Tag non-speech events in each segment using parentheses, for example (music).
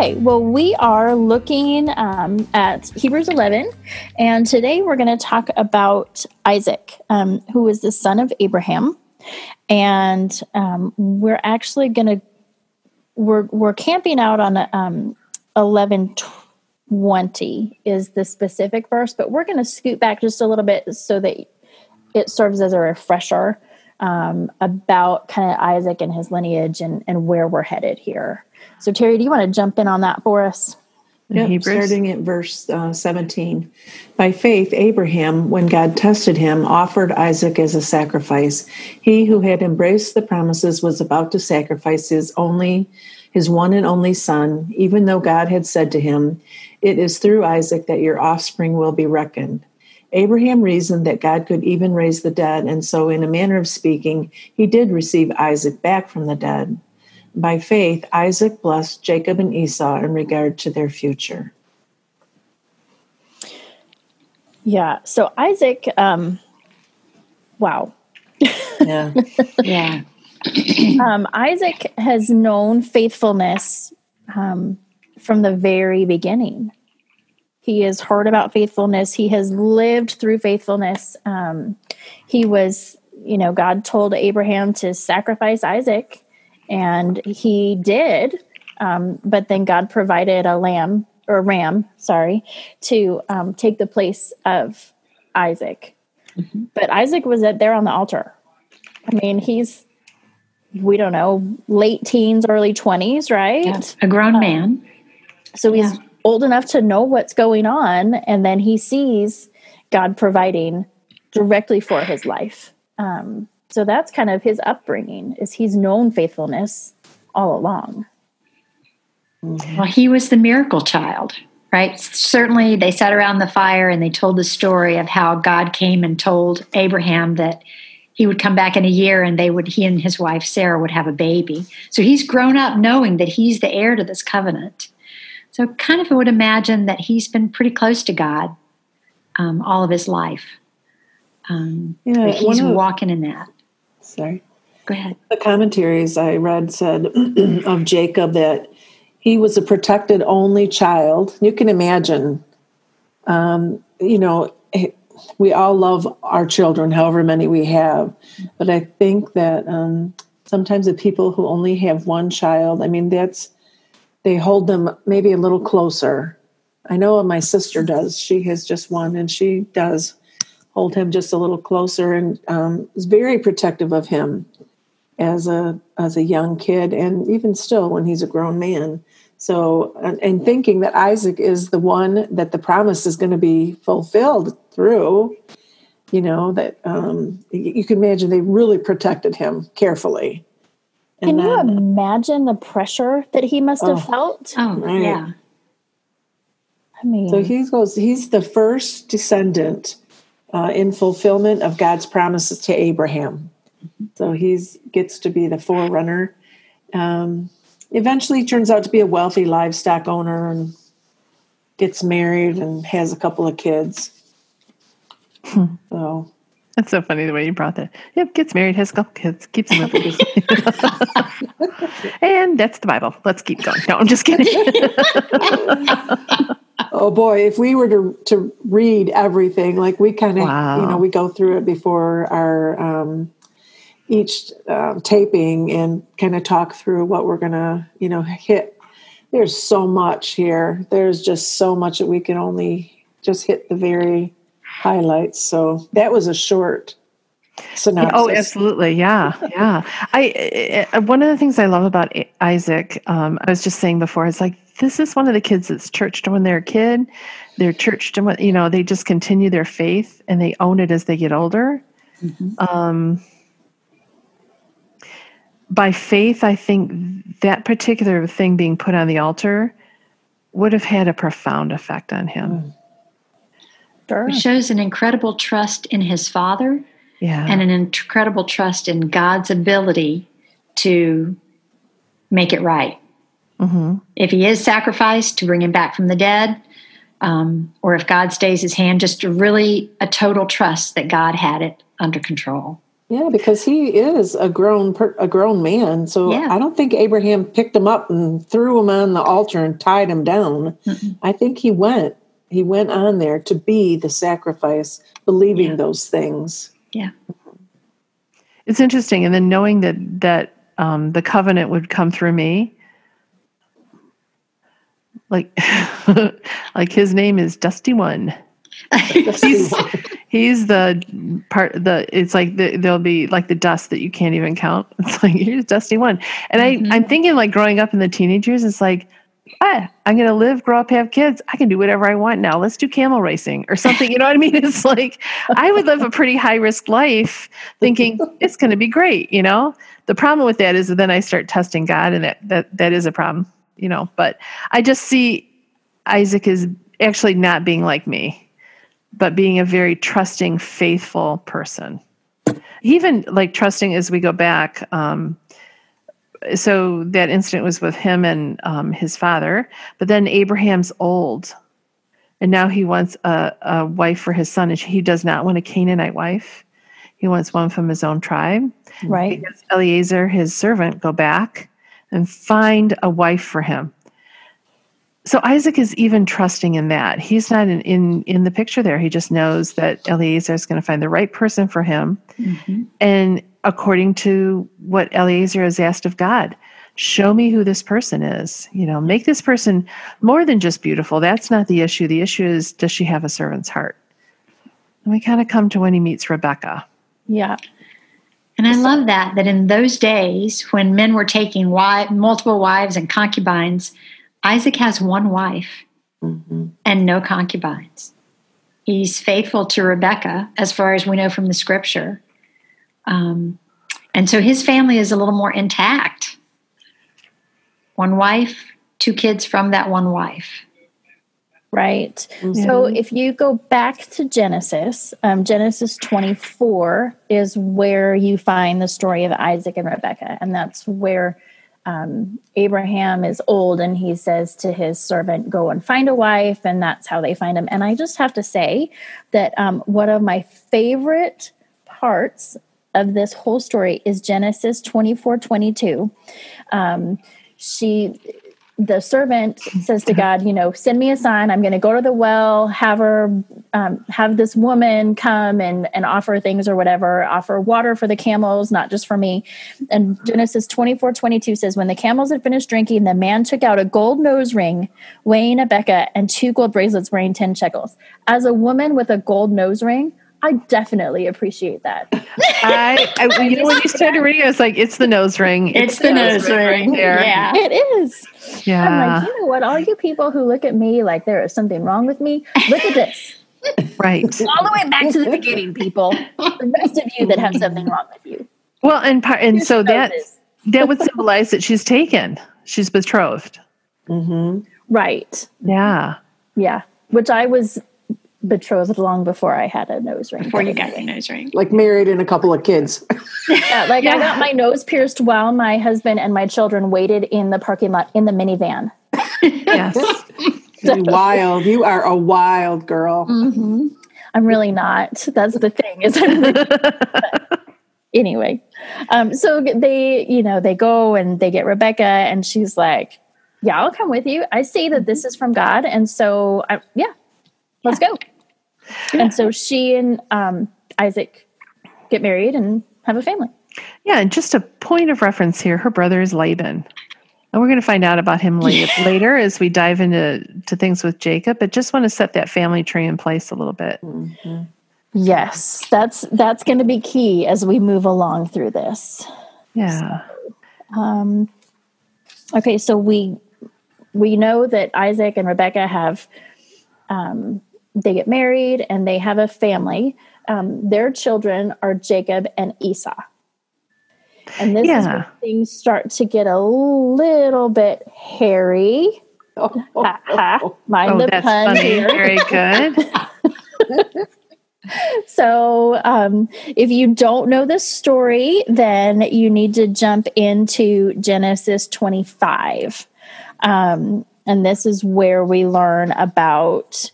Okay, well, we are looking um, at Hebrews 11, and today we're going to talk about Isaac, um, who is the son of Abraham. And um, we're actually going to we're we're camping out on um, eleven twenty is the specific verse, but we're going to scoot back just a little bit so that it serves as a refresher um, about kind of Isaac and his lineage and and where we're headed here. So Terry, do you want to jump in on that for us? Yep, starting at verse uh, 17. By faith, Abraham, when God tested him, offered Isaac as a sacrifice. He who had embraced the promises was about to sacrifice his only, his one and only son, even though God had said to him, It is through Isaac that your offspring will be reckoned. Abraham reasoned that God could even raise the dead, and so, in a manner of speaking, he did receive Isaac back from the dead. By faith, Isaac blessed Jacob and Esau in regard to their future. Yeah. So Isaac, um, wow. Yeah. (laughs) Yeah. um, Isaac has known faithfulness um, from the very beginning. He has heard about faithfulness. He has lived through faithfulness. Um, he was, you know, God told Abraham to sacrifice Isaac, and he did. Um, but then God provided a lamb or ram, sorry, to um, take the place of Isaac. Mm-hmm. But Isaac was at there on the altar. I mean, he's we don't know, late teens, early 20s, right? Yeah, a grown um, man. So he's yeah. Old enough to know what's going on. And then he sees God providing directly for his life. Um, so that's kind of his upbringing is he's known faithfulness all along. Well, he was the miracle child, right? Certainly they sat around the fire and they told the story of how God came and told Abraham that he would come back in a year and they would he and his wife Sarah would have a baby. So he's grown up knowing that he's the heir to this covenant. So kind of I would imagine that he's been pretty close to God um, all of his life. Um, yeah, he's of, walking in that. Sorry. Go ahead. The commentaries I read said (clears throat) of Jacob that he was a protected only child. You can imagine, um, you know, we all love our children, however many we have. But I think that um, sometimes the people who only have one child, I mean, that's they hold them maybe a little closer. I know my sister does. She has just one, and she does hold him just a little closer and um, is very protective of him as a as a young kid, and even still when he's a grown man. So, and thinking that Isaac is the one that the promise is going to be fulfilled through, you know, that um, you can imagine they really protected him carefully. And can then, you imagine the pressure that he must have oh, felt? Oh, right. yeah. I mean, so he goes, he's the first descendant uh, in fulfillment of God's promises to Abraham. So he's gets to be the forerunner. Um, eventually turns out to be a wealthy livestock owner and gets married and has a couple of kids. Hmm. So that's so funny the way you brought that. Yep, gets married, has a couple kids, keeps them busy. (laughs) and that's the Bible. Let's keep going. No, I'm just kidding. (laughs) oh boy, if we were to to read everything, like we kind of, wow. you know, we go through it before our um, each um, taping and kind of talk through what we're going to, you know, hit. There's so much here. There's just so much that we can only just hit the very highlights. So that was a short synopsis. Oh, absolutely. Yeah. Yeah. I, one of the things I love about Isaac, um, I was just saying before, it's like, this is one of the kids that's churched when they're a kid. They're churched and you know, they just continue their faith and they own it as they get older. Mm-hmm. Um, by faith, I think that particular thing being put on the altar would have had a profound effect on him. Sure. It shows an incredible trust in his father Yeah. and an incredible trust in God's ability to make it right. hmm If he is sacrificed to bring him back from the dead, um, or if God stays his hand, just really a total trust that God had it under control. Yeah, because he is a grown per, a grown man. So Yeah. I don't think Abraham picked him up and threw him on the altar and tied him down. I think he went. He went on there to be the sacrifice, believing Yeah. those things. Yeah. It's interesting, and then knowing that that um, the covenant would come through me, like (laughs) like his name is Dusty One. (laughs) he's he's the part the it's like the, there'll be like the dust that you can't even count (laughs) it's like here's dusty one and Mhm. i i'm thinking like growing up in the teenage years it's like ah, i'm gonna live grow up have kids. I can do whatever i want now. Let's do camel racing or something. You know what i mean? (laughs) It's like i would live a pretty high risk life thinking it's gonna be great you know? The problem with that is that then i start testing god and that that that is a problem you know? But i just see isaac is actually not being like me but being a very trusting, faithful person. Even like trusting as we go back. Um, so that incident was with him and um, his father, but then Abraham's old, and now he wants a, a wife for his son, and he does not want a Canaanite wife. He wants one from his own tribe. Right. Because Eliezer, his servant, go back and find a wife for him so Isaac is even trusting in that. He's not in in, in the picture there. He just knows that Eliezer is going to find the right person for him, Mhm. and according to what Eliezer has asked of God, show me who this person is. You know, make this person more than just beautiful. That's not the issue. The issue is does she have a servant's heart? And we kind of come to when he meets Rebecca. Yeah. And I love that, that in those days when men were taking wife, multiple wives and concubines, Isaac has one wife Mhm. and no concubines. He's faithful to Rebecca, as far as we know from the scripture. Um, and so his family is a little more intact. One wife, two kids from that one wife. Right. Mhm. So if you go back to Genesis, um, Genesis 24 is where you find the story of Isaac and Rebecca. And that's where um, Abraham is old and he says to his servant, Go and find a wife. And that's how they find him. And I just have to say that um, one of my favorite parts of this whole story is Genesis 24 22. Um, she the servant says to God, you know, send me a sign. I'm going to go to the well, have her, um, have this woman come and and offer things or whatever, offer water for the camels, not just for me. And Genesis 24, 22 says, when the camels had finished drinking, the man took out a gold nose ring weighing a beka and two gold bracelets weighing 10 shekels. As a woman with a gold nose ring, I definitely appreciate that. (laughs) I, I you know when you started reading, I was like, it's the nose ring. It's the nose ring. right there. Yeah. It is. Yeah. I'm like, you know what? All you people who look at me like there is something wrong with me, look at this. (laughs) Right. All the way back to the beginning, people. The rest of you that have something wrong with you. Well, and par- and so Your that that would symbolize that she's taken. She's betrothed. Mhm. Right. Yeah. Yeah. Which I was betrothed long before I had a nose ring. Before you got the anyway. nose ring. Like married and a couple of kids. (laughs) Yeah, like Yeah. I got my nose pierced while my husband and my children waited in the parking lot in the minivan. Yes. (laughs) You wild. You are a wild girl. Mm-hmm. I'm really not. That's the thing. Is I'm really anyway. Um, so they, you know, they go and they get Rebecca, and she's like, "Yeah, I'll come with you. I see that this is from God, and so I, yeah, let's go." And so she and um, Isaac get married and have a family. Yeah, and just a point of reference here, her brother is Laban. And we're going to find out about him la- (laughs) later as we dive into to things with Jacob, but just want to set that family tree in place a little bit. Mhm. Yes, that's that's going to be key as we move along through this. Yeah. Um, okay, so we we know that Isaac and Rebecca have um, they get married and they have a family. Um, their children are Jacob and Esau. And this is where things start to get a little bit hairy. Oh, Ha, ha. Mind Oh, the that's pun funny. here. Very good. (laughs) (laughs) So, um, if you don't know this story, then you need to jump into Genesis 25. Um, and this is where we learn about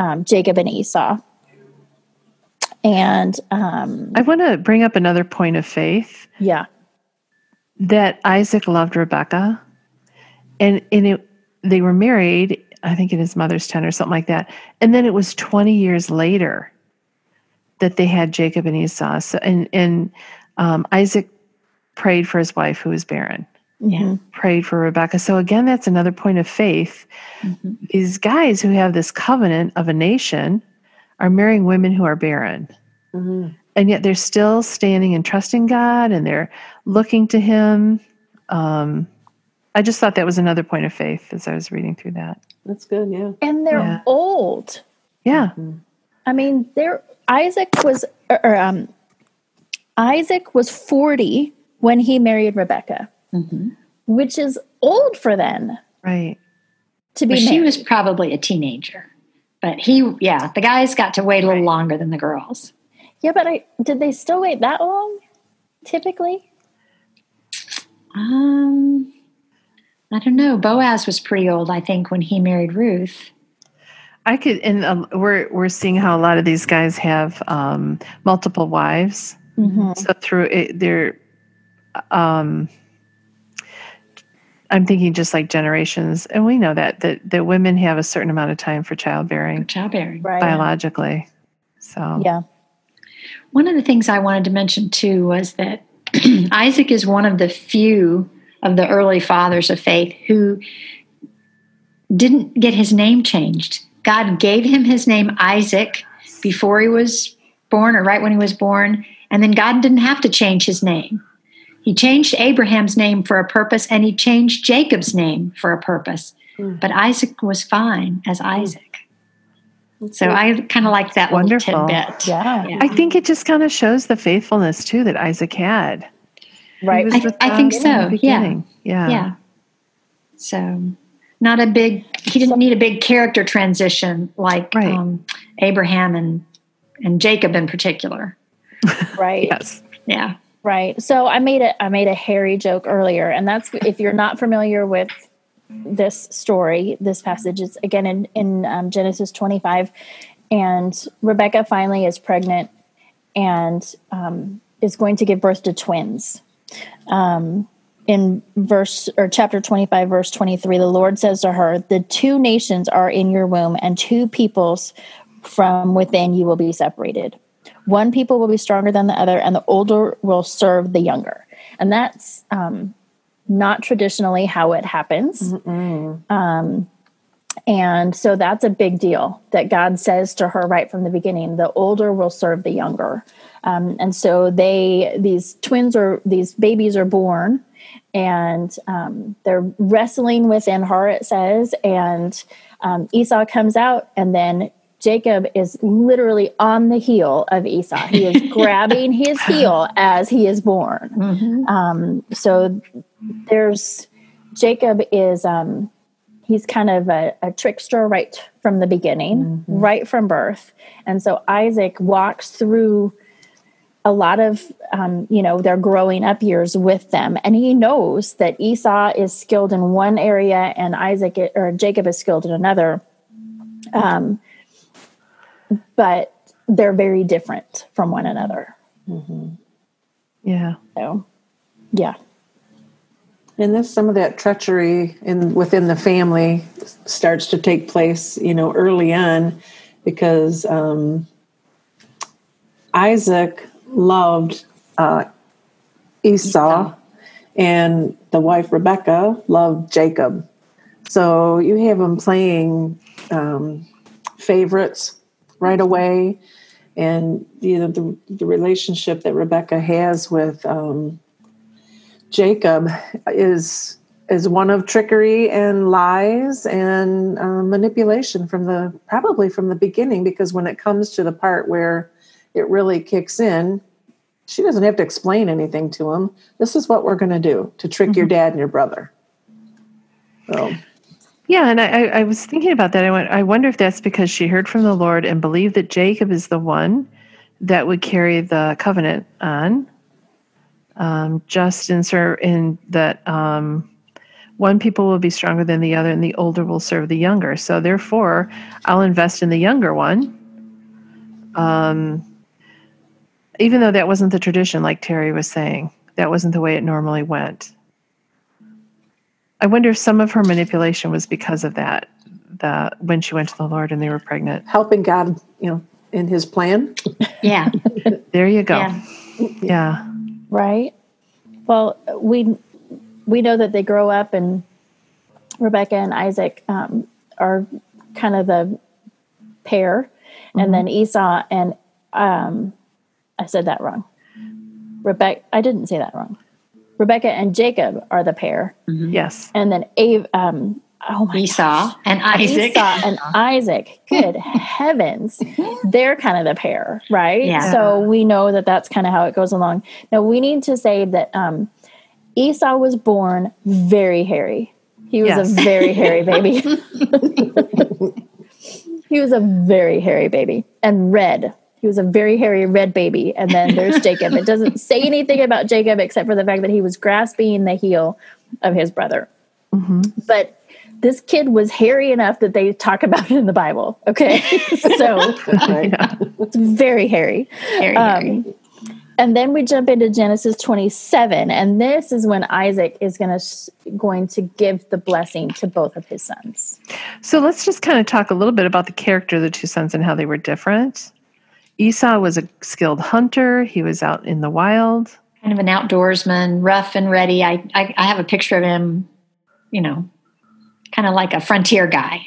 um, Jacob and Esau. And um, I want to bring up another point of faith yeah, that Isaac loved Rebecca, and and it, they were married. I think in his mother's tent or something like that. And then it was twenty years later that they had Jacob and Esau. So, and and um, Isaac prayed for his wife who was barren. Yeah, Prayed for Rebecca. So again, that's another point of faith. These guys who have this covenant of a nation are marrying women who are barren Mhm. and yet they're still standing and trusting God and they're looking to Him. Um, I just thought that was another point of faith as I was reading through that. That's good. Yeah. and they're Yeah. old. Yeah, I mean, there Isaac was or, or, um Isaac was 40 when he married Rebecca, Mhm. which is old for then right. to be Well, she was probably a teenager, but he, yeah, the guys got to wait a little longer than the girls. yeah, but I did they still wait that long? Typically, Um, I don't know. Boaz was pretty old, I think, when he married Ruth. I could, and um, we're we're seeing how a lot of these guys have um, multiple wives. So through it, they're, um, I'm thinking just like generations, and we know that that that women have a certain amount of time for childbearing Childbearing. right? biologically. So Yeah, One of the things I wanted to mention too was that (clears throat) Isaac is one of the few of the early fathers of faith who didn't get his name changed. God gave him his name Isaac before he was born or right when he was born, and then God didn't have to change his name. He changed Abraham's name for a purpose and he changed Jacob's name for a purpose. But Isaac was fine as Isaac. So I kind of like that Wonderful. little tidbit. yeah, Yeah. I think it just kind of shows the faithfulness too that Isaac had. Right. I- with I think so, yeah. Yeah. yeah so not a big he didn't need a big character transition like Right. um, abraham and and jacob in particular right. Yes. yeah Right. So I made a I made a hairy joke earlier, and that's if you're not familiar with this story, this passage is again in in um, Genesis 25, and Rebecca finally is pregnant and um, is going to give birth to twins. Um, in verse or chapter 25 verse 23 the lord says to her the two nations are in your womb and two peoples from within you will be separated one people will be stronger than the other and the older will serve the younger. And that's um, not traditionally how it happens. Um, and so that's a big deal that god says to her right from the beginning the older will serve the younger. Um, and so they these twins or these babies are born and um, they're wrestling within her it says and um, esau comes out and then jacob is literally on the heel of esau. He is (laughs) grabbing his heel as he is born. Um, so there's jacob is um, he's kind of a, a trickster right from the beginning right from birth. And so isaac walks through a lot of um, you know their growing up years with them. And he knows that esau is skilled in one area and isaac or jacob is skilled in another. Um, but they're very different from one another Yeah. so yeah And this some of that treachery in within the family starts to take place, you know, early on, because um, Isaac loved uh, Esau, and the wife Rebecca loved Jacob. So you have them playing um, favorites right away, and you know the the relationship that Rebecca has with. Um, Jacob is is one of trickery and lies and uh, manipulation from the probably from the beginning because when it comes to the part where it really kicks in, she doesn't have to explain anything to him. This is what we're going to do to trick your dad and your brother. So, Yeah, and I, I was thinking about that. I went. I wonder if that's because she heard from the Lord and believed that Jacob is the one that would carry the covenant on. Um, just in in that um, one people will be stronger than the other, and the older will serve the younger. So therefore, I'll invest in the younger one. Um, even though that wasn't the tradition, like Terry was saying, that wasn't the way it normally went. I wonder if some of her manipulation was because of that. The when she went to the Lord and they were pregnant. helping God, you know, in his plan. Yeah. (laughs) There you go. Yeah. Yeah. right? Well, we we know that they grow up, and Rebecca and Isaac um, are kind of the pair, and then Esau and um, I said that wrong. Rebecca, I didn't say that wrong. Rebecca and Jacob are the pair, Yes. and then Ave, um, oh my Esau and Isaac. Esau and (laughs) Isaac. Good heavens. (laughs) They're kind of the pair, right? Yeah. So we know that that's kind of how it goes along. Now we need to say that um, Esau was born very hairy. He was Yes. a very hairy (laughs) baby. he was a very hairy baby and red. He was a very hairy red baby. And then there's (laughs) Jacob. It doesn't say anything about Jacob except for the fact that he was grasping the heel of his brother. But this kid was hairy enough that they talk about it in the Bible. Okay. (laughs) so it's very hairy. Very hairy. Um, and then we jump into Genesis 27, and this is when Isaac is going to going to give the blessing to both of his sons. So let's just kind of talk a little bit about the character of the two sons and how they were different. Esau was a skilled hunter. He was out in the wild. kind of an outdoorsman, rough and ready. I, I, I have a picture of him, you know, kind of like a frontier guy.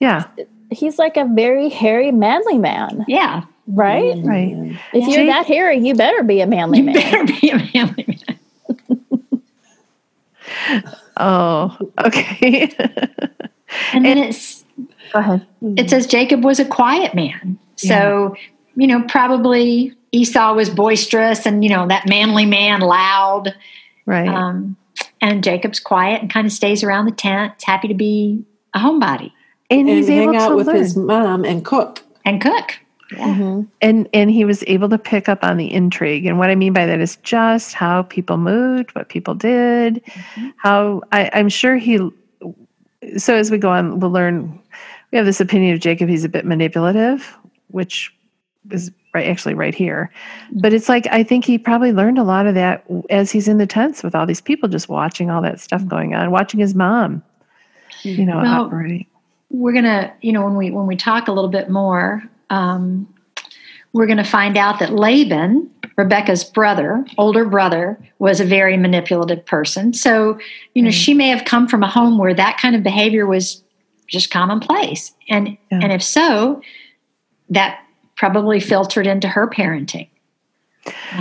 Yeah. He's like a very hairy, manly man, Yeah. right? Mm. Right. If you're Jake- that hairy, you better be a manly You man. better be a manly man. (laughs) Oh, okay. And then it's Go ahead. it says Jacob was a quiet man. So, you know, probably Esau was boisterous and, you know, that manly man loud. right. Um, and Jacob's quiet and kind of stays around the tent. It's happy to be a homebody and And he's able hang out to with learn. his mom and cook. and cook. Yeah. and and he was able to pick up on the intrigue and what i mean by that is just how people moved what people did how I, i'm sure he so as we go on we'll learn we have this opinion of jacob he's a bit manipulative which is right actually right here. But it's like i think he probably learned a lot of that as he's in the tents with all these people just watching all that stuff going on watching his mom you know Well, operate. we're gonna you know when we when we talk a little bit more um, we're gonna find out that laban rebecca's brother older brother was a very manipulative person. So you know she may have come from a home where that kind of behavior was just commonplace. And Yeah. and if so that probably filtered into her parenting mm-hmm.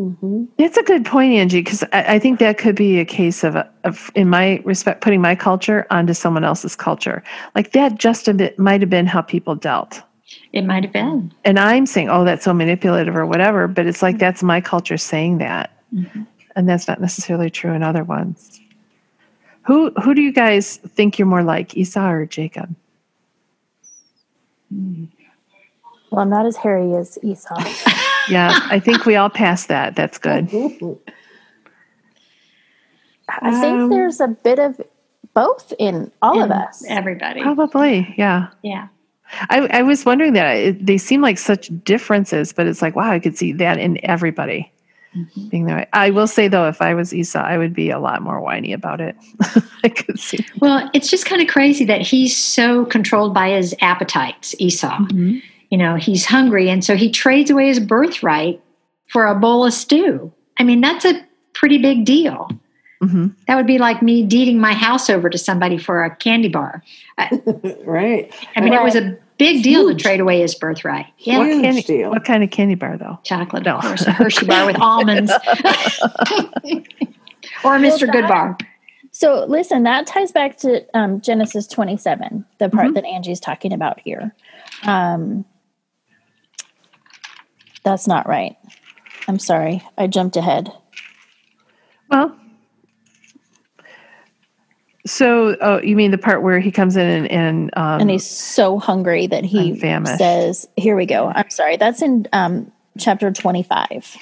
um, That's a good point, Angie, because I, I think that could be a case of, of, in my respect, putting my culture onto someone else's culture. Like that just a bit might have been how people dealt. it might have been And I'm saying, oh, that's so manipulative or whatever, but it's like mm-hmm. that's my culture saying that. Mm-hmm. And that's not necessarily true in other ones. Who who do you guys think you're more like, Esau or Jacob? Hmm. Well, I'm not as hairy as Esau. (laughs) Yeah, I think we all passed that. That's good. I think Um, there's a bit of both in all of us. everybody Probably, yeah. yeah I, I was wondering that it, they seem like such differences, but it's like, wow, I could see that in everybody being there. I will say though, if I was Esau, I would be a lot more whiny about it. (laughs) I could see. Well, it's just kind of crazy that he's so controlled by his appetites, Esau. Mm-hmm. You know, he's hungry, and so he trades away his birthright for a bowl of stew. I mean, that's a pretty big deal. hmm That would be like me deeding my house over to somebody for a candy bar. (laughs) Right. I mean, it was a big deal Huge. to trade away his birthright. Yeah, What, candy, deal. what kind of candy bar though? chocolate, No. of course, a Hershey bar with (laughs) almonds, (laughs) or a Mr. that- Good bar. So listen, that ties back to um, Genesis 27, the part that Angie's talking about here. Um, that's not right. I'm sorry, I jumped ahead. Well, so oh, you mean the part where he comes in and and, um, and he's so hungry that he says, "Here we go." I'm sorry. That's in um, chapter 25.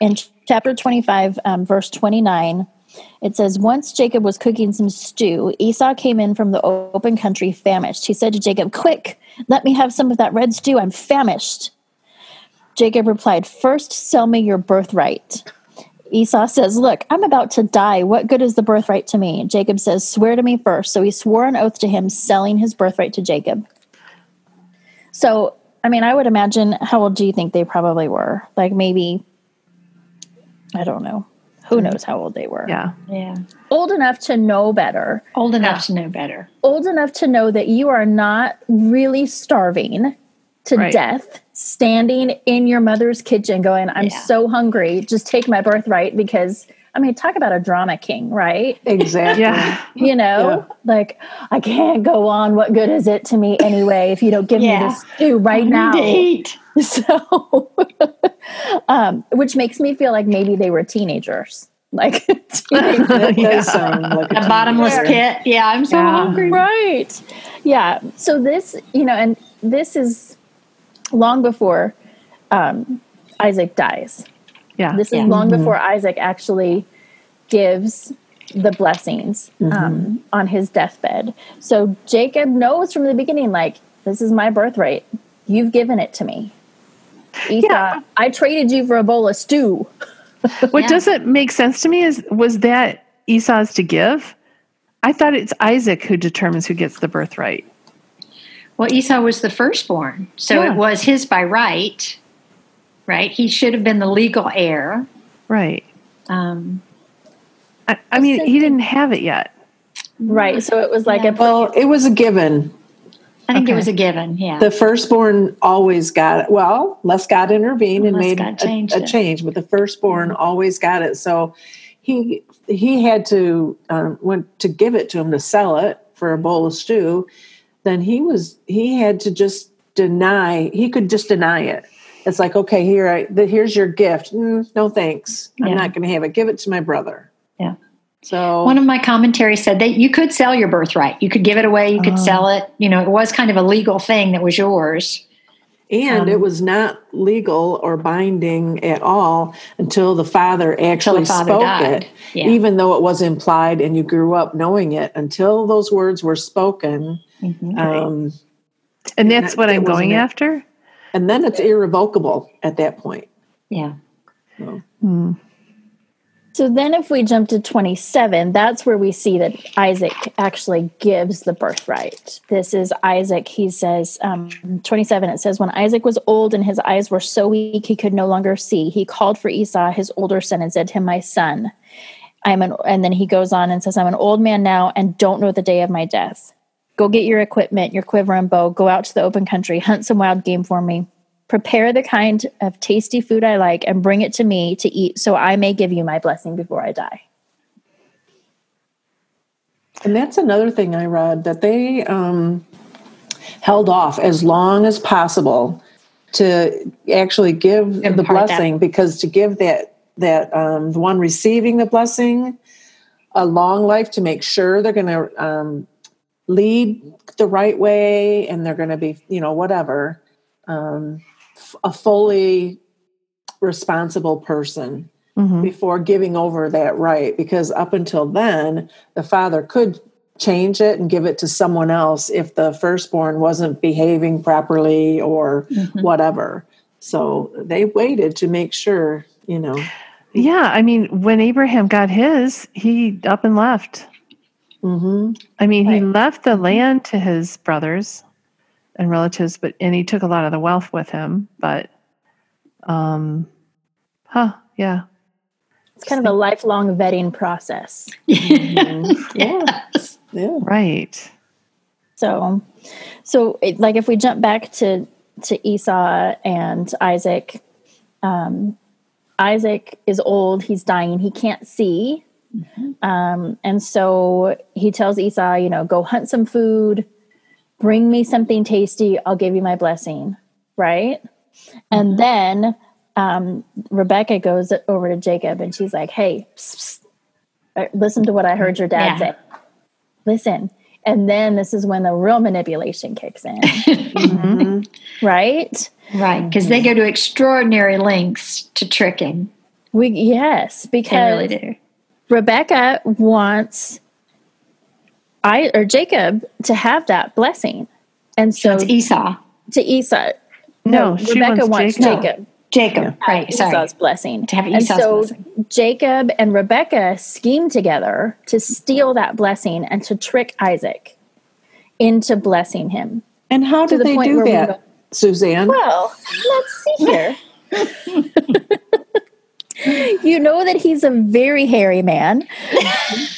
In chapter 25, um, verse 29, it says, "Once Jacob was cooking some stew, Esau came in from the open country, famished. He said to Jacob, "Quick, let me have some of that red stew. I'm famished." Jacob replied, First, sell me your birthright. Esau says, Look, I'm about to die. What good is the birthright to me? Jacob says, Swear to me first. So he swore an oath to him, selling his birthright to Jacob. So, I mean, I would imagine, how old do you think they probably were? Like maybe, I don't know. Who hmm. knows how old they were? yeah, Yeah. Old enough to know better. Old enough to know better. Old enough to know that you are not really starving to Right. death, standing in your mother's kitchen going, I'm Yeah. so hungry. Just take my birthright because, I mean, talk about a drama king, right? Exactly. yeah, (laughs) You know, like, I can't go on. What good is it to me anyway if you don't give Yeah. me this stew right now? To eat. (laughs) So, (laughs) um, which makes me feel like maybe they were teenagers. Like, teenagers. That Yeah. sound like a A bottomless teenager. pit. Yeah, I'm so Yeah. hungry. right. Yeah. So, this, you know, and this is long before um, Isaac dies. yeah. This Yeah. is long before Isaac actually gives the blessings um, on his deathbed. So Jacob knows from the beginning, like, this is my birthright. You've given it to me. Esau, Yeah. I traded you for a bowl of stew. What Yeah. doesn't make sense to me is was that Esau's to give? I thought it's Isaac who determines who gets the birthright. Well, Esau was the firstborn, so Yeah. it was his by right. Right? He should have been the legal heir. Right. Um, I, I mean, he didn't have it yet. Right. So it was like Yeah. a Well, it was a given. I think Okay. it was a given. Yeah. The firstborn always got it. Well, unless God intervened and made God a, a change, but the firstborn always got it. So he he had to um, went to give it to him to sell it for a bowl of stew. Then he was he had to just deny. He could just deny it. It's like okay, here I the, here's your gift. Mm, no thanks, Yeah. I'm not going to have it. Give it to my brother. Yeah. So One of my commentaries said that you could sell your birthright. You could give it away. You could Oh. sell it. You know, it was kind of a legal thing that was yours. And Um, it was not legal or binding at all until the father actually father spoke died. it, Yeah. even though it was implied and you grew up knowing it. Until those words were spoken, Mhm. um, And that's that- what that I'm going after. and then it's irrevocable at that point. Yeah. Hmm. So then, if we jump to 27, that's where we see that Isaac actually gives the birthright. This is Isaac. He says, um, 27, it says, When Isaac was old and his eyes were so weak he could no longer see, he called for Esau, his older son, and said to him, My son, I'm an, and then he goes on and says, I'm an old man now and don't know the day of my death. Go get your equipment, your quiver and bow, go out to the open country, hunt some wild game for me. Prepare the kind of tasty food I like and bring it to me to eat so I may give you my blessing before I die. And that's another thing I read that they um, held off as long as possible to actually give the Impart blessing because to give that that um, the one receiving the blessing a long life to make sure they're going to um, lead the right way and they're going to be you know whatever um, a fully responsible person Mhm. before giving over that right because up until then the father could change it and give it to someone else if the firstborn wasn't behaving properly or Mhm. whatever so they waited to make sure you know Yeah, I mean, when Abraham got his, he up and left. Hmm I mean, he left the land to his brothers and relatives, but and he took a lot of the wealth with him. But, um, huh, yeah, It's kind of a lifelong vetting process. (laughs) yeah yeah right. So, so it, like if we jump back to to Esau and Isaac, um, Isaac is old. He's dying. He can't see, um, and so he tells Esau, you know, go hunt some food, bring me something tasty. I'll give you my blessing. Right, and then um, Rebecca goes over to Jacob and she's like, "Hey, psst, psst, listen to what I heard your dad Yeah. say. Listen." And then this is when the real manipulation kicks in, (laughs) Mhm. (laughs) right? Right. Because they go to extraordinary lengths to trick him. We yes, because They really do. Rebecca wants I or Jacob to have that blessing, and so It's Esau. to Esau. No, she Rebecca wants wants Jacob. Jacob. Jacob. Right. have Sorry. Esau's blessing. To have Esau's and so blessing. Jacob and Rebecca scheme together to steal that blessing and to trick Isaac into blessing him. And how To did the they point do where we that, go- Suzanne? Well, let's see here. (laughs) you know that he's a very hairy man. (laughs)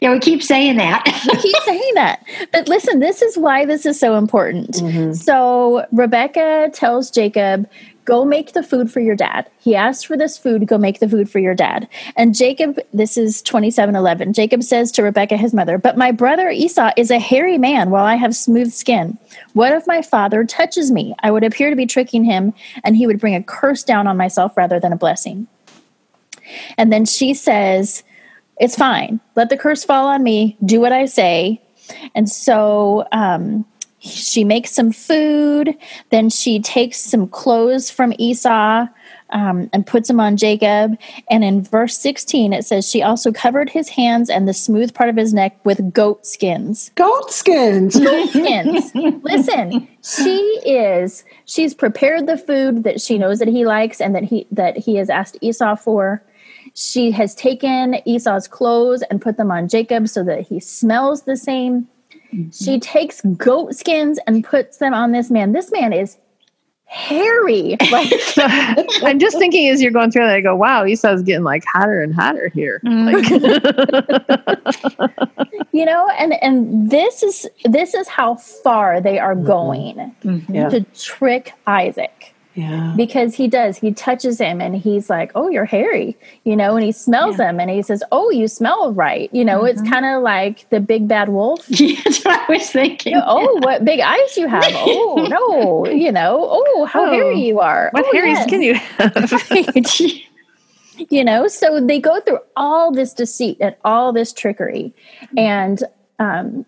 Yeah, we keep saying that. keep saying that. But listen, this is why this is so important. Mm-hmm. So Rebecca tells Jacob, Go make the food for your dad. He asked for this food, go make the food for your dad. And Jacob, this is 2711. Jacob says to Rebecca, his mother, But my brother Esau is a hairy man while I have smooth skin. What if my father touches me? I would appear to be tricking him, and he would bring a curse down on myself rather than a blessing. And then she says, It's fine. Let the curse fall on me. Do what I say. And so um, she makes some food. Then she takes some clothes from Esau um, and puts them on Jacob. And in verse 16, it says, She also covered his hands and the smooth part of his neck with goat skins Goat skins. Goat skins. Listen, she is she's prepared the food that she knows that he likes and that he that he has asked Esau for. She has taken Esau's clothes and put them on Jacob so that he smells the same. Mm-hmm. She takes goat skins and puts them on this man. This man is hairy. (laughs) Like (laughs) I'm just thinking as you're going through that, I go, wow, Esau's getting like hotter and hotter here. Mm-hmm. (laughs) you know, and and this is this is how far they are mm-hmm. going Yeah. to trick Isaac. Yeah. because he does. He touches him and he's like oh you're hairy you know and he smells him and he says oh you smell right you know it's kind of like the big bad wolf. (laughs) Yeah, that's what I was thinking. oh what big eyes you have. (laughs) Oh no you know. Oh how Oh, hairy you are. What oh, hairy yes. skin you have? (laughs) you know so they go through all this deceit and all this trickery and um,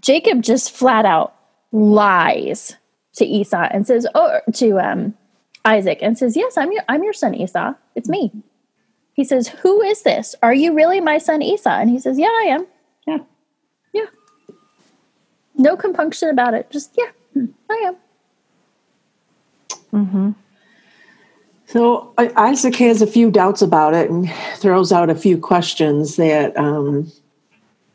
jacob just flat out lies to esau and says oh to um, isaac and says yes i'm your i'm your son esau. It's me. He says who is this? Are you really my son esau? And he says yeah i am. Yeah. yeah. No compunction about it. Just yeah i am. Mhm. So Isaac has a few doubts about it and throws out a few questions that um,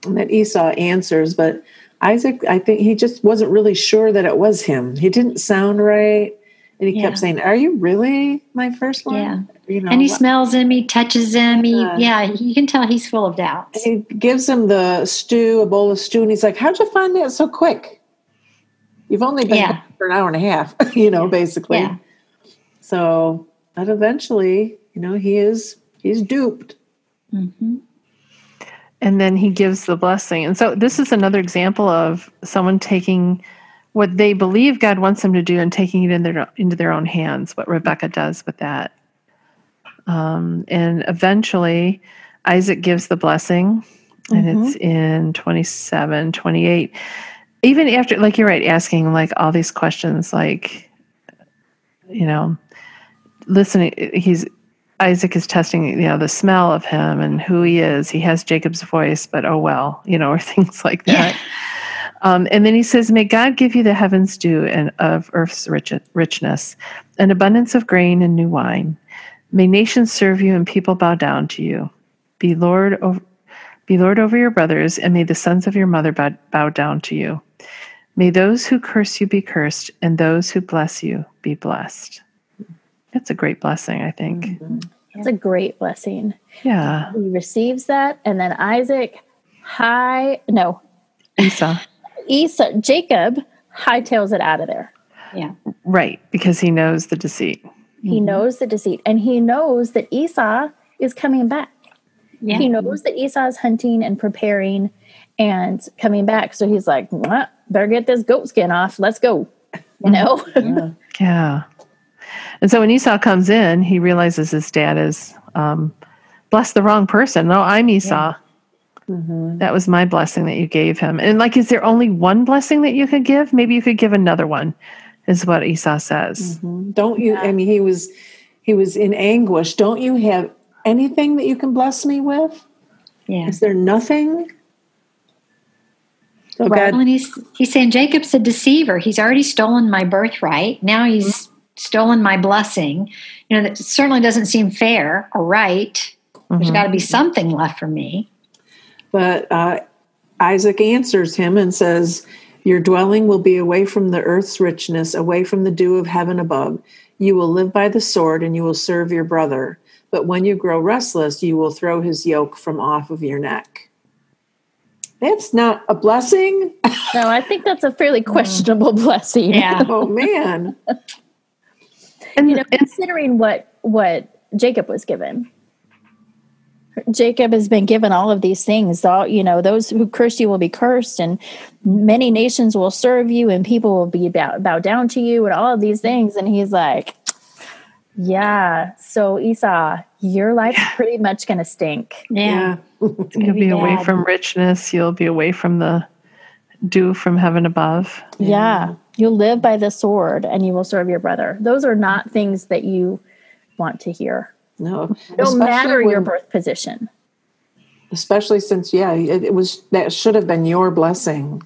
that Esau answers, but Isaac, I think he just wasn't really sure that it was him. He didn't sound right, and he Yeah. kept saying, "Are you really my first one?" Yeah. you know. and he smells him, he touches him. He, Yeah. yeah, you can tell he's full of doubts. he gives him the stew, a bowl of stew, and he's like, "How'd you find that so quick? You've only been Yeah. for an hour and a half, (laughs) you know, basically." Yeah. So, but eventually, you know, he is he's duped. hmm and then he gives the blessing. And so this is another example of someone taking what they believe God wants them to do and taking it in their into their own hands. What Rebecca does with that, um, and eventually Isaac gives the blessing, and it's in 27, 28. Even after, like you're right, asking like all these questions, like you know, listening. He's Isaac is testing, you know, the smell of him and who he is. He has Jacob's voice, but oh well, you know, (laughs) or things like that. Um, and then he says, "May God give you the heavens dew and of earth's rich, richness, an abundance of grain and new wine. May nations serve you and people bow down to you. Be Lord over, be Lord over your brothers, and may the sons of your mother bow, bow down to you. May those who curse you be cursed, and those who bless you be blessed." That's a great blessing, I think. Mm-hmm. It's a great blessing. Yeah, He receives that, and then Isaac, hi, no, Esau. (laughs) Esau, Jacob hightails it out of there. Yeah. Right, because he knows the deceit. He mm-hmm. knows the deceit, and he knows that Esau is coming back. Yeah. He knows that Esau is hunting and preparing and coming back. So he's like, "Mwah, better get this goat skin off. Let's go. You mm-hmm. know? (laughs) Yeah. And so when Esau comes in, he realizes his dad is um, blessed the wrong person. No, I'm Esau. Mm-hmm. That was my blessing that you gave him. And like, is there only one blessing that you could give? Maybe you could give another one, is what Esau says. Mm-hmm. Don't you? I mean, he was he was in anguish. Don't you have anything that you can bless me with? Yeah. Is there nothing? So Well, God, and he's he's saying Jacob's a deceiver. He's already stolen my birthright. Now he's stolen my blessing. You know, that certainly doesn't seem fair or right. There's Mhm. got to be something left for me. but uh, Isaac answers him and says, "Your dwelling will be away from the earth's richness, away from the dew of heaven above. You will live by the sword, and you will serve your brother. But when you grow restless, you will throw his yoke from off of your neck." That's not a blessing. No, I think that's a fairly (laughs) questionable (laughs) blessing. Yeah. oh man. And, you know, considering what what Jacob was given. Jacob has been given all of these things. All you know, those who curse you will be cursed, and many nations will serve you, and people will be bow, bow down to you, and all of these things. And he's like, "Yeah, so Esau, your life's pretty much going to stink." Yeah. It's going to be away from richness. You'll be away from the dew from heaven above. Yeah. You'll live by the sword, and you will serve your brother. Those are not things that you want to hear. No, No Especially matter your birth position. especially since yeah, it, it was that should have been your blessing.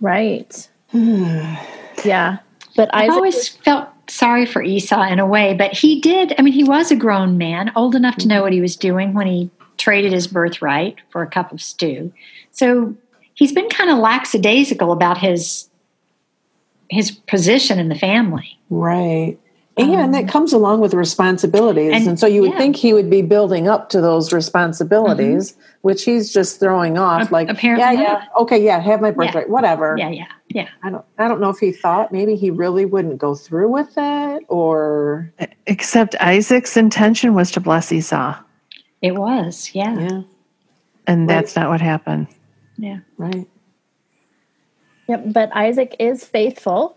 Right. (sighs) yeah. But I've Isaac always felt sorry for Esau in a way, but he did. I mean, he was a grown man, old enough to know what he was doing when he traded his birthright for a cup of stew. So he's been kind of lackadaisical about his his position in the family. Right. Yeah, And that um, comes along with responsibilities. And, and- so you would yeah. think he would be building up to those responsibilities, mm-hmm. which he's just throwing off Ap- like, apparently yeah, yeah, not. okay, yeah, have my birthright, whatever. Yeah, yeah, yeah. I don't I don't know if he thought maybe he really wouldn't go through with it, or Except Isaac's intention was to bless Esau. It was. Yeah, yeah, And that's not what happened. yeah. right. Yep, but Isaac is faithful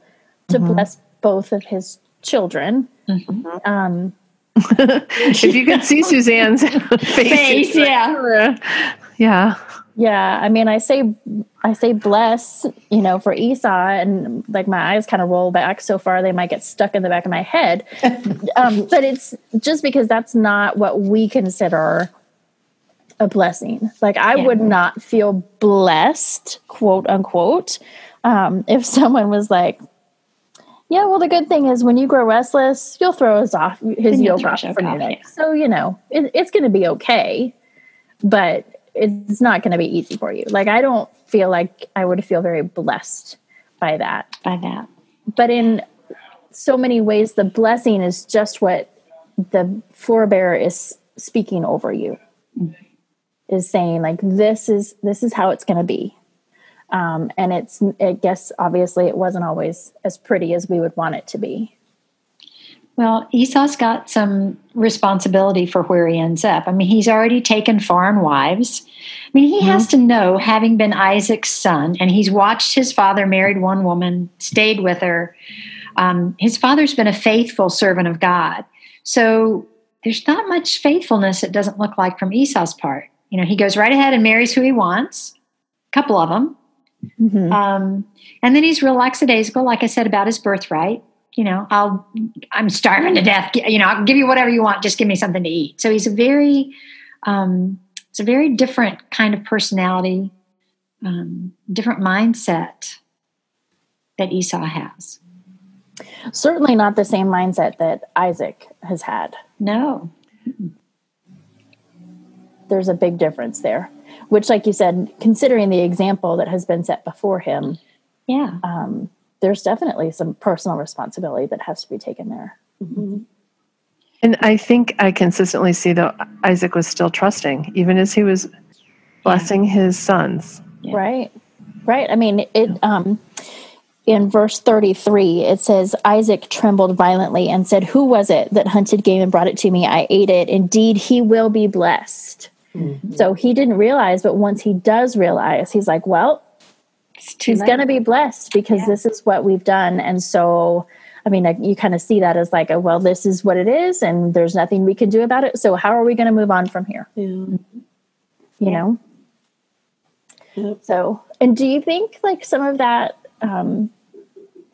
to Mm-hmm. bless both of his children. Mhm. Um, (laughs) if you could see Suzanne's (laughs) face, Face, yeah. (laughs) yeah. yeah, I mean, I say, I say bless, you know, for Esau, and like my eyes kind of roll back so far they might get stuck in the back of my head. um, but it's just because that's not what we consider a blessing. Like I Yeah. would not feel blessed, quote unquote, um, (laughs) if someone was like, "Yeah, well, the good thing is when you grow restless, you'll throw us off his yoke off his from yoke your off, neck." yeah. So you know it, it's going to be okay, but it's not going to be easy for you. Like I don't feel like I would feel very blessed by that By that. but in so many ways the blessing is just what the forebearer is speaking over you is saying like this is this is how it's going to be um, and it's i guess obviously it wasn't always as pretty as we would want it to be Well, Esau's got some responsibility for where he ends up. I mean, he's already taken foreign wives. I mean, he has to know, having been Isaac's son, and he's watched his father married one woman, stayed with her. Um, his father's been a faithful servant of God. So there's not much faithfulness, it doesn't look like, from Esau's part. You know, he goes right ahead and marries who he wants, a couple of them. Mhm. Um, and then he's real lackadaisical, like I said about his birthright. You know, I'll, I'm starving to death. You know, I'll give you whatever you want. Just give me something to eat. So he's a very, um, it's a very different kind of personality, um, different mindset that Esau has. certainly not the same mindset that isaac has had No, there's a big difference there which like you said considering the example that has been set before him yeah, um, there's definitely some personal responsibility that has to be taken there And I think I consistently see that Isaac was still trusting, even as he was blessing his sons. Yeah. Right. Right. I mean, it um in verse 33 it says Isaac trembled violently and said, "Who was it that hunted game and brought it to me? I ate it. Indeed, he will be blessed." So he didn't realize, but once he does realize, he's like, "Well, he's going to be blessed because Yeah. this is what we've done." And so I mean, you kind of see that as like, a, well, this is what it is, and there's nothing we can do about it. So how are we going to move on from here? Yeah. You Yeah. know. Yep. So, and do you think like some of that, um,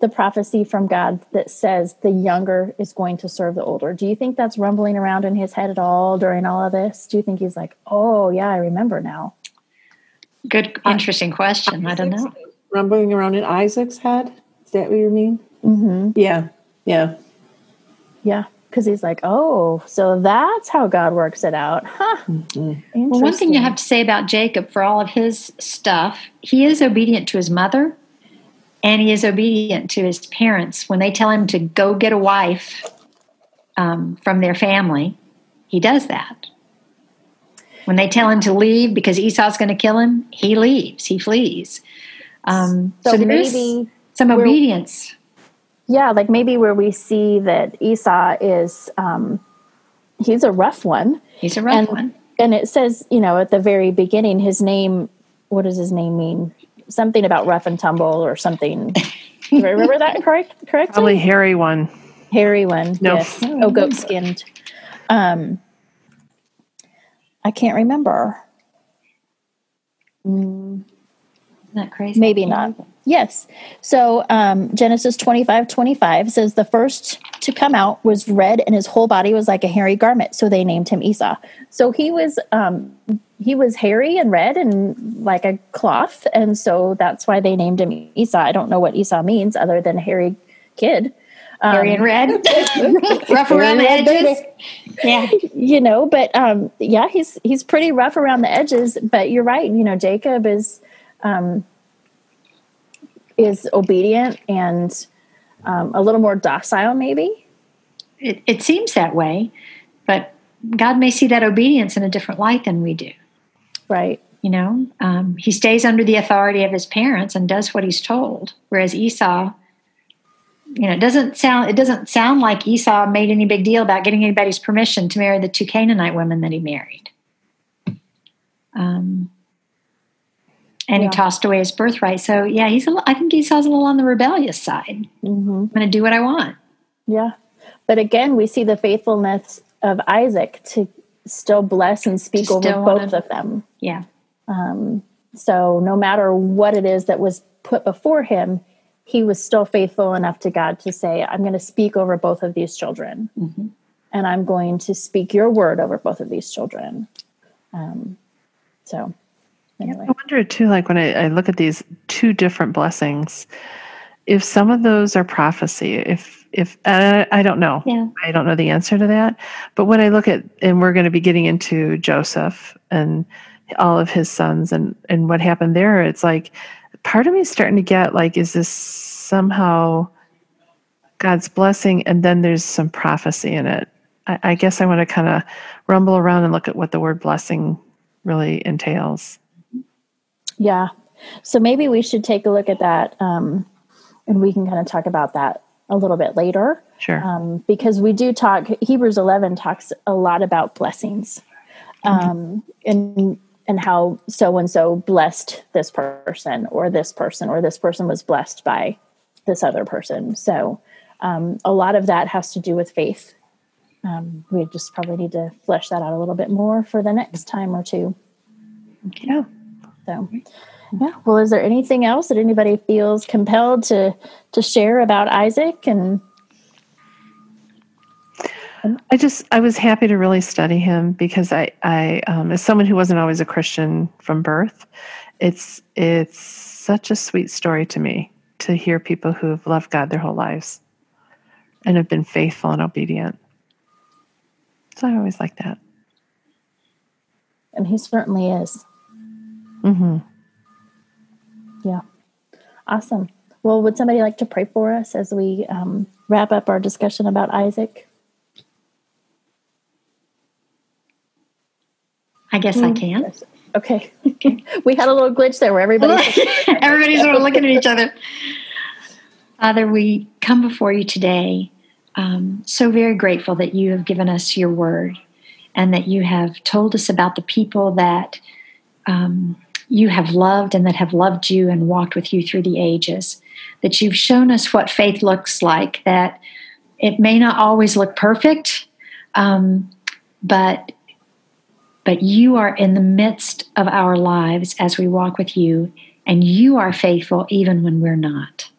the prophecy from God that says the younger is going to serve the older, do you think that's rumbling around in his head at all during all of this? Do you think he's like, oh, yeah, I remember now? Good, interesting question. I don't know. Rumbling around in Isaac's head? Is that what you mean? Mm-hmm. Yeah. Yeah. Yeah. Because he's like, oh, so that's how God works it out. Huh. Mm-hmm. Well, one thing you have to say about Jacob for all of his stuff, he is obedient to his mother and he is obedient to his parents. When they tell him to go get a wife um, from their family, he does that. When they tell him to leave because Esau's going to kill him, he leaves, he flees. Um, so So there is maybe some obedience. Yeah, like maybe where we see that Esau is, um, he's a rough one. He's a rough and, one. And it says, you know, at the very beginning, his name, what does his name mean? Something about rough and tumble or something. Do I remember that correct? Correctly? Probably hairy one. hairy one. No. Yes. Oh, goat skinned. Um, I can't remember. Mm. Isn't that crazy? Maybe not. Yes. So um, Genesis 25 25 says the first to come out was red and his whole body was like a hairy garment. So they named him Esau. So he was um, he was hairy and red and like a cloth. And so that's why they named him Esau. I don't know what Esau means other than hairy kid. Um, Hairy and red, (laughs) rough around the edges. Yeah, you know but um yeah he's he's pretty rough around the edges but you're right you know jacob is um is obedient and um, a little more docile maybe it, it seems that way, but God may see that obedience in a different light than we do. right You know, um, he stays under the authority of his parents and does what he's told, whereas Esau, you know, it doesn't sound it doesn't sound like Esau made any big deal about getting anybody's permission to marry the two Canaanite women that he married. Um, and Yeah. he tossed away his birthright. So yeah, he's a, I think Esau's a little on the rebellious side. hmm I'm going to do what I want. yeah but again we see the faithfulness of isaac to still bless and speak To over both wanna- of them Yeah. Um, so no matter what it is that was put before him he was still faithful enough to god to say i'm going to speak over both of these children Mhm. and i'm going to speak your word over both of these children um, so anyway I wonder too, like when I, I look at these two different blessings, if some of those are prophecy, if if uh, I don't know, Yeah. I don't know the answer to that. But when I look at, and we're going to be getting into Joseph and all of his sons and and what happened there, it's like part of me is starting to get like, is this somehow God's blessing, and then there's some prophecy in it. I, I guess I want to kind of rumble around and look at what the word blessing really entails. Yeah. So maybe we should take a look at that um, and we can kind of talk about that a little bit later Sure. um, because we do talk, Hebrews 11 talks a lot about blessings um, and, and how so and so blessed this person or this person or this person was blessed by this other person. So um, a lot of that has to do with faith. Um, we just probably need to flesh that out a little bit more for the next time or two. yeah. So, yeah. Well, is there anything else that anybody feels compelled to to share about Isaac? And I just I was happy to really study him because I I um, as someone who wasn't always a Christian from birth, it's it's such a sweet story to me to hear people who've loved God their whole lives and have been faithful and obedient. So I always like that. and he certainly is. Hmm Yeah. Awesome. Well, would somebody like to pray for us as we um, wrap up our discussion about Isaac? I guess I can. Okay. (laughs) we had a little glitch there where everybody. (laughs) Everybody's sort of looking at each other. Father, we come before you today, um, so very grateful that you have given us your word and that you have told us about the people that um, you have loved and that have loved you and walked with you through the ages. That you've shown us what faith looks like, that it may not always look perfect, um, but but you are in the midst of our lives as we walk with you, and you are faithful even when we're not.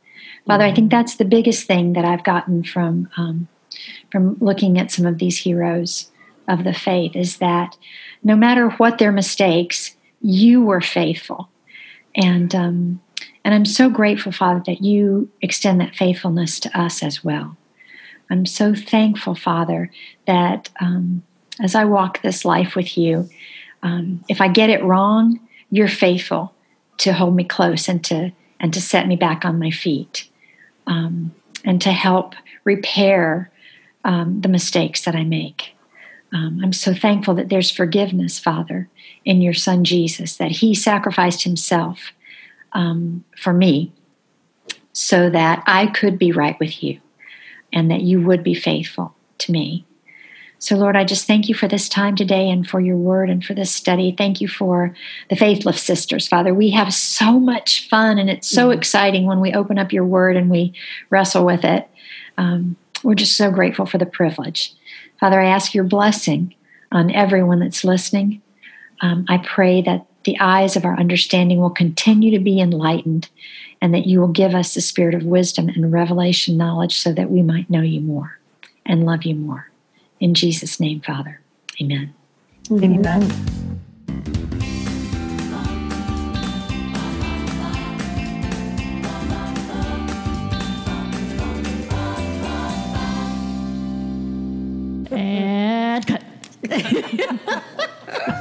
Father, I think that's the biggest thing that I've gotten from um, from looking at some of these heroes of the faith is that no matter what their mistakes, you were faithful, and um, and I'm so grateful, Father, that you extend that faithfulness to us as well. I'm so thankful, Father, that um, as I walk this life with you, um, if I get it wrong, you're faithful to hold me close and to and to set me back on my feet, um, and to help repair um, the mistakes that I make. Um, I'm so thankful that there's forgiveness, Father, in your Son Jesus, that He sacrificed Himself um, for me so that I could be right with you and that you would be faithful to me. So, Lord, I just thank you for this time today and for your word and for this study. Thank you for the Faith Lift Sisters, Father. We have so much fun and it's so mm-hmm. exciting when we open up your word and we wrestle with it. Um, we're just so grateful for the privilege. Father, I ask your blessing on everyone that's listening. Um, I pray that the eyes of our understanding will continue to be enlightened and that you will give us the spirit of wisdom and revelation knowledge so that we might know you more and love you more. In Jesus' name, Father. Amen. Amen. And Yeah. (laughs)